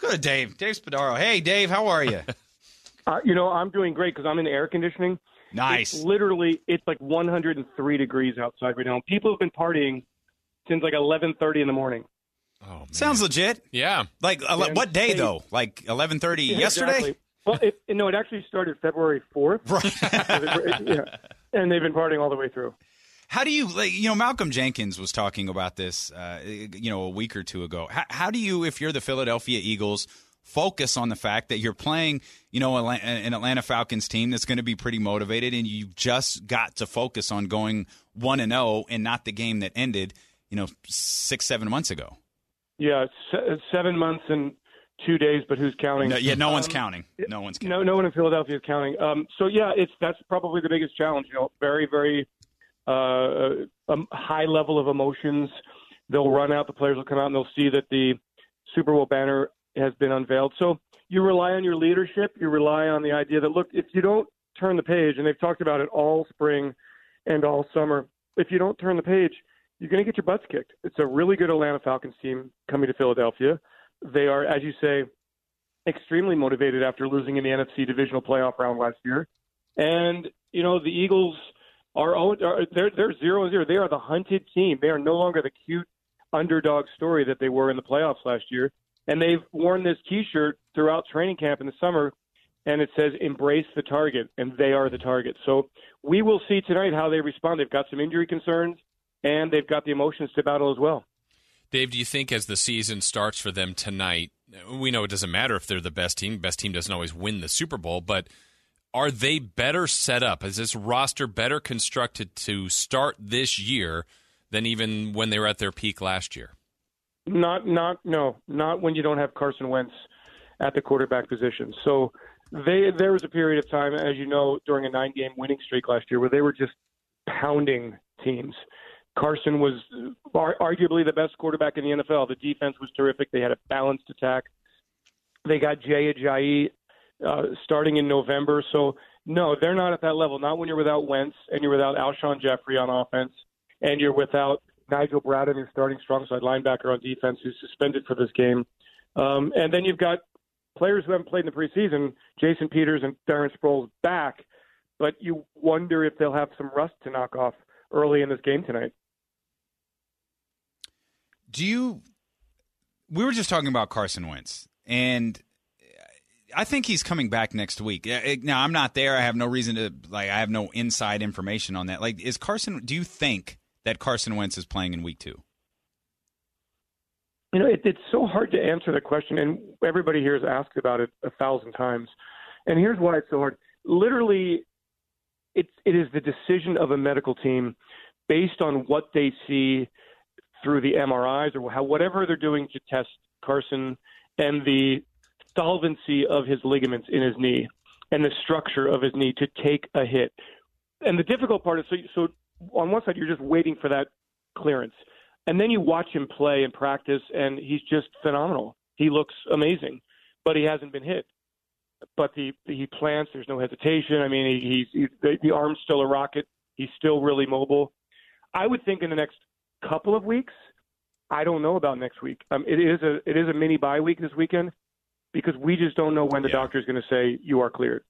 Let's go to Dave. Dave Spadaro. Hey, Dave, how are you? Uh, you know, I'm doing great because I'm in air conditioning. Nice. It's literally, it's like 103 degrees outside right now. People have been partying since like 11:30 in the morning. Oh, man. Sounds legit. Yeah. Like what day hey. though? Like eleven thirty Yeah, yesterday. Exactly. Well, it, no, it actually started February 4th, Right. yeah. and they've been partying all the way through. How do you, like, you know, Malcolm Jenkins was talking about this, uh, you know, a week or two ago. How, how do you, if you're the Philadelphia Eagles, focus on the fact that you're playing, you know, an Atlanta Falcons team that's going to be pretty motivated, and you just got to focus on going one and zero, and not the game that ended, you know, six seven months ago. Yeah, seven months and two days, but who's counting? No, yeah, no one's Um, counting. No one's counting. No, no one in Philadelphia is counting. Um, so yeah, it's that's probably the biggest challenge. You know, very, very uh, a high level of emotions. They'll run out. The players will come out and they'll see that the Super Bowl banner has been unveiled. So you rely on your leadership. You rely on the idea that look, if you don't turn the page, and they've talked about it all spring and all summer, if you don't turn the page, you're going to get your butts kicked. It's a really good Atlanta Falcons team coming to Philadelphia. They are, as you say, extremely motivated after losing in the NFC divisional playoff round last year. And you know the Eagles are, own- they're they're zero and zero. They are the hunted team. They are no longer the cute underdog story that they were in the playoffs last year. And they've worn this T-shirt throughout training camp in the summer, and it says "Embrace the target," and they are the target. So we will see tonight how they respond. They've got some injury concerns, and they've got the emotions to battle as well. Dave, do you think as the season starts for them tonight, we know it doesn't matter if they're the best team. Best team doesn't always win the Super Bowl, but are they better set up? Is this roster better constructed to start this year than even when they were at their peak last year? Not, not, no, not when you don't have Carson Wentz at the quarterback position. So they, there was a period of time, as you know, during a nine-game winning streak last year, where they were just pounding teams. Carson was arguably the best quarterback in the NFL. The defense was terrific. They had a balanced attack. They got Jay Ajayi uh, starting in November. So no, they're not at that level. Not when you're without Wentz and you're without Alshon Jeffery on offense, and you're without Nigel Bradham, your starting strong side linebacker on defense, who's suspended for this game. Um, and then you've got players who haven't played in the preseason, Jason Peters and Darren Sproles back, but you wonder if they'll have some rust to knock off early in this game tonight. Do you? We were just talking about Carson Wentz, and I think he's coming back next week. Now I'm not there. I have no reason to like. I have no inside information on that. Like, is Carson? Do you think that Carson Wentz is playing in week two? You know, it, it's so hard to answer the question, and everybody here has asked about it a thousand times. And here's why it's so hard. Literally, it's it is the decision of a medical team based on what they see through the MRIs or how whatever they're doing to test Carson and the solvency of his ligaments in his knee and the structure of his knee to take a hit. And the difficult part is so so on one side you're just waiting for that clearance. And then you watch him play and practice, and he's just phenomenal. He looks amazing, but he hasn't been hit. But the, he plants. There's no hesitation. I mean, he, he's he, the, the arm's still a rocket. He's still really mobile. I would think in the next couple of weeks. I don't know about next week. Um, it is a it is a mini bye week this weekend because we just don't know when the Yeah. doctor is going to say you are cleared.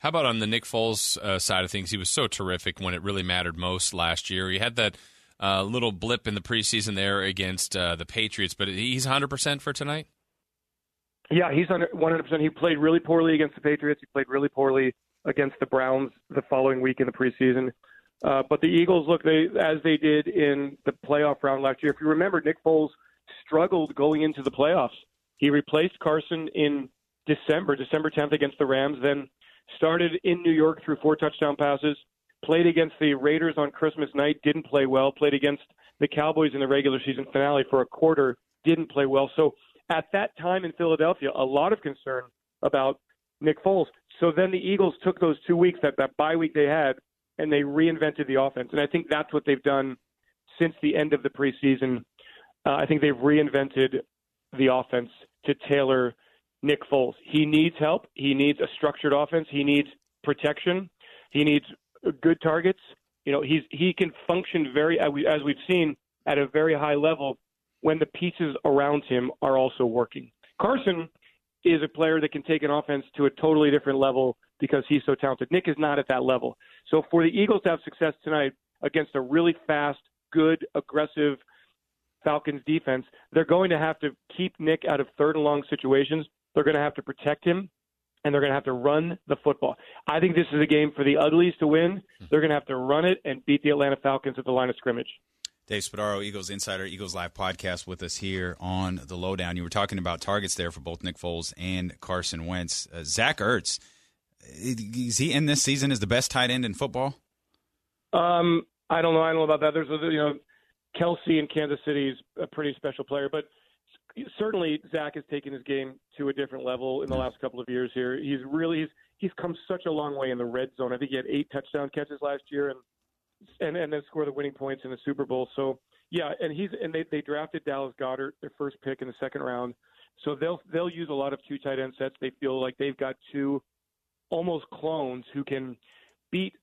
How about on the Nick Foles uh, side of things? He was so terrific when it really mattered most last year. He had that uh, little blip in the preseason there against uh, the Patriots, but he's 100% for tonight? Yeah, he's 100%. He played really poorly against the Patriots. He played really poorly against the Browns the following week in the preseason. Uh, but the Eagles, look, they as they did in the playoff round last year. If you remember, Nick Foles struggled going into the playoffs. He replaced Carson in December, December 10th against the Rams, then started in New York threw four touchdown passes, played against the Raiders on Christmas night, didn't play well, played against the Cowboys in the regular season finale for a quarter, didn't play well. So at that time in Philadelphia, a lot of concern about Nick Foles. So then the Eagles took those two weeks, that, that bye week they had, and they reinvented the offense. And I think that's what they've done since the end of the preseason. Uh, I think they've reinvented the offense to tailor Nick Foles. He needs help. He needs a structured offense. He needs protection. He needs good targets. You know, he's he can function very as we- as we've seen at a very high level when the pieces around him are also working. Carson is a player that can take an offense to a totally different level because he's so talented. Nick is not at that level. So for the Eagles to have success tonight against a really fast, good, aggressive Falcons defense, they're going to have to keep Nick out of third and long situations. They're going to have to protect him and they're going to have to run the football. I think this is a game for the uglies to win. They're going to have to run it and beat the Atlanta Falcons at the line of scrimmage. Dave Spadaro, Eagles Insider, Eagles Live podcast with us here on the Lowdown. You were talking about targets there for both Nick Foles and Carson Wentz. Uh, Zach Ertz, is he in this season as the best tight end in football? Um, I don't know. I don't know about that. There's a, you know, Kelce in Kansas City is a pretty special player, but certainly Zach has taken his game to a different level in the last couple of years. Here, he's really he's, he's come such a long way in the red zone. I think he had eight touchdown catches last year, and and and then score the winning points in the Super Bowl. So yeah, and he's and they they drafted Dallas Goedert their first pick in the second round. So they'll they'll use a lot of two tight end sets. They feel like they've got two almost clones who can beat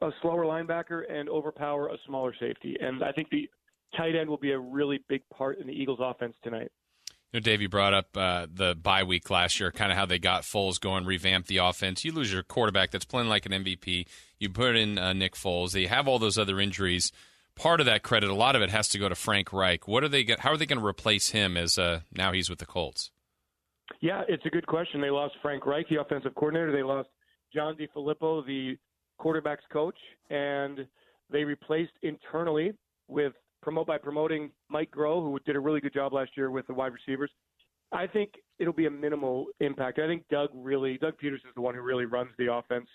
a slower linebacker and overpower a smaller safety. And I think the tight end will be a really big part in the Eagles' offense tonight. You know, Dave, you brought up uh, the bye week last year, kind of how they got Foles going, revamped the offense. You lose your quarterback that's playing like an MVP. You put in uh, Nick Foles. They have all those other injuries. Part of that credit, a lot of it has to go to Frank Reich. What are they? How are they going to replace him as uh, now he's with the Colts? Yeah, it's a good question. They lost Frank Reich, the offensive coordinator. They lost John DeFilippo, the quarterbacks coach, and they replaced internally with promote by promoting Mike Groh, who did a really good job last year with the wide receivers. I think it'll be a minimal impact. I think Doug really, Doug Pederson is the one who really runs the offense.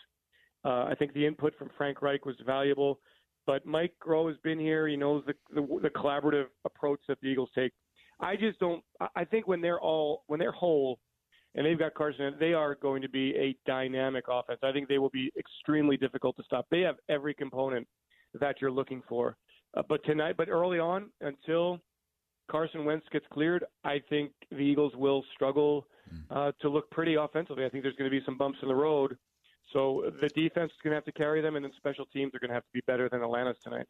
Uh, I think the input from Frank Reich was valuable, but Mike Groh has been here. He knows the, the the collaborative approach that the Eagles take. I just don't. I think when they're all when they're whole, and they've got Carson, they are going to be a dynamic offense. I think they will be extremely difficult to stop. They have every component that you're looking for. Uh, but tonight, but early on, until Carson Wentz gets cleared, I think the Eagles will struggle hmm. uh, to look pretty offensively. I think there's going to be some bumps in the road. So the defense is going to have to carry them, and then special teams are going to have to be better than Atlanta's tonight.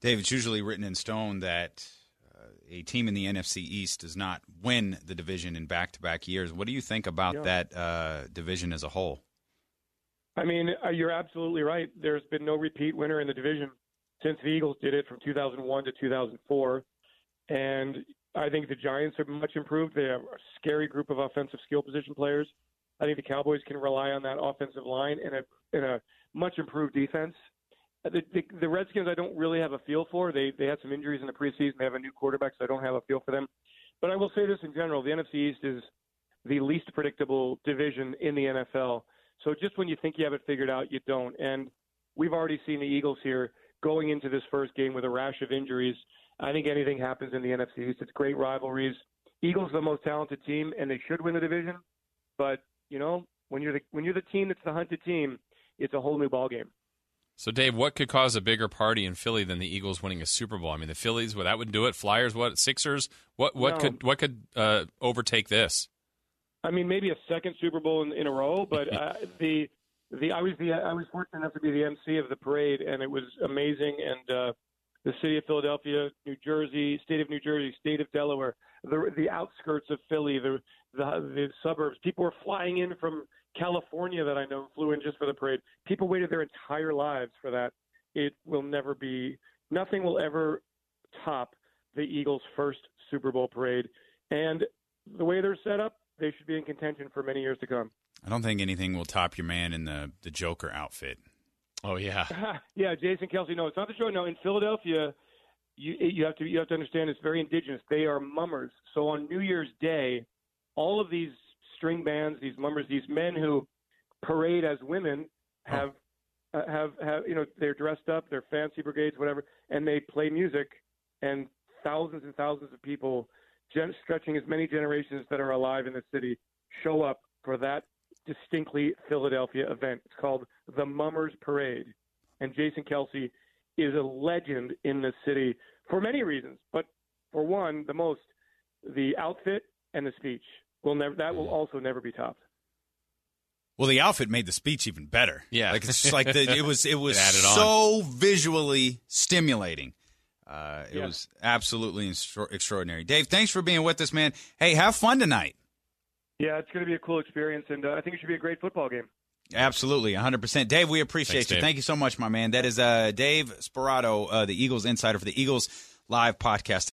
Dave, it's usually written in stone that uh, a team in the NFC East does not win the division in back-to-back years. What do you think about yeah. that uh, division as a whole? I mean, uh, you're absolutely right. There's been no repeat winner in the division since the Eagles did it from 2001 to 2004. And I think the Giants are much improved. They have a scary group of offensive skill position players. I think the Cowboys can rely on that offensive line and a, and a much improved defense. Uh, the, the, the Redskins, I don't really have a feel for. They they had some injuries in the preseason. They have a new quarterback, so I don't have a feel for them. But I will say this in general: the NFC East is the least predictable division in the NFL. So just when you think you have it figured out, you don't. And we've already seen the Eagles here going into this first game with a rash of injuries. I think anything happens in the NFC East. It's great rivalries. Eagles are the most talented team, and they should win the division. But you know, when you're the when you're the team that's the hunted team, it's a whole new ballgame. So, Dave, what could cause a bigger party in Philly than the Eagles winning a Super Bowl? I mean, the Phillies, well, that would do it. Flyers, what? Sixers, what? What no. could what could uh, overtake this? I mean, maybe a second Super Bowl in, in a row, but uh, the the I was the I was fortunate enough to be the MC of the parade, and it was amazing. And uh, the city of Philadelphia, New Jersey, state of New Jersey, state of Delaware, the the outskirts of Philly, the the, the suburbs. People were flying in from California that I know flew in just for the parade. People waited their entire lives for that. It will never be. Nothing will ever top the Eagles' first Super Bowl parade. And the way they're set up, they should be in contention for many years to come. I don't think anything will top your man in the the Joker outfit. Oh yeah, yeah, Jason Kelce. No, it's not the show. No, in Philadelphia, you you have to you have to understand it's very indigenous. They are mummers. So on New Year's Day, all of these string bands, these mummers, these men who parade as women have oh. uh, have have you know they're dressed up, they're fancy brigades, whatever, and they play music, and thousands and thousands of people, gen- stretching as many generations that are alive in the city, show up for that distinctly Philadelphia event. It's called the Mummers Parade. And Jason Kelce is a legend in the city for many reasons. But for one, the most, the outfit and the speech will never, that will also never be topped. Well, the outfit made the speech even better. Yeah, like it's like the, it was it was it so on. visually stimulating. Uh, it yeah. was absolutely extraordinary. Dave, thanks for being with us, man. Hey, have fun tonight. Yeah, it's going to be a cool experience, and uh, I think it should be a great football game. Absolutely, 100%. Dave, we appreciate Thanks, you. Dave. Thank you so much, my man. That is uh, Dave Spadaro, uh, the Eagles insider for the Eagles Live podcast.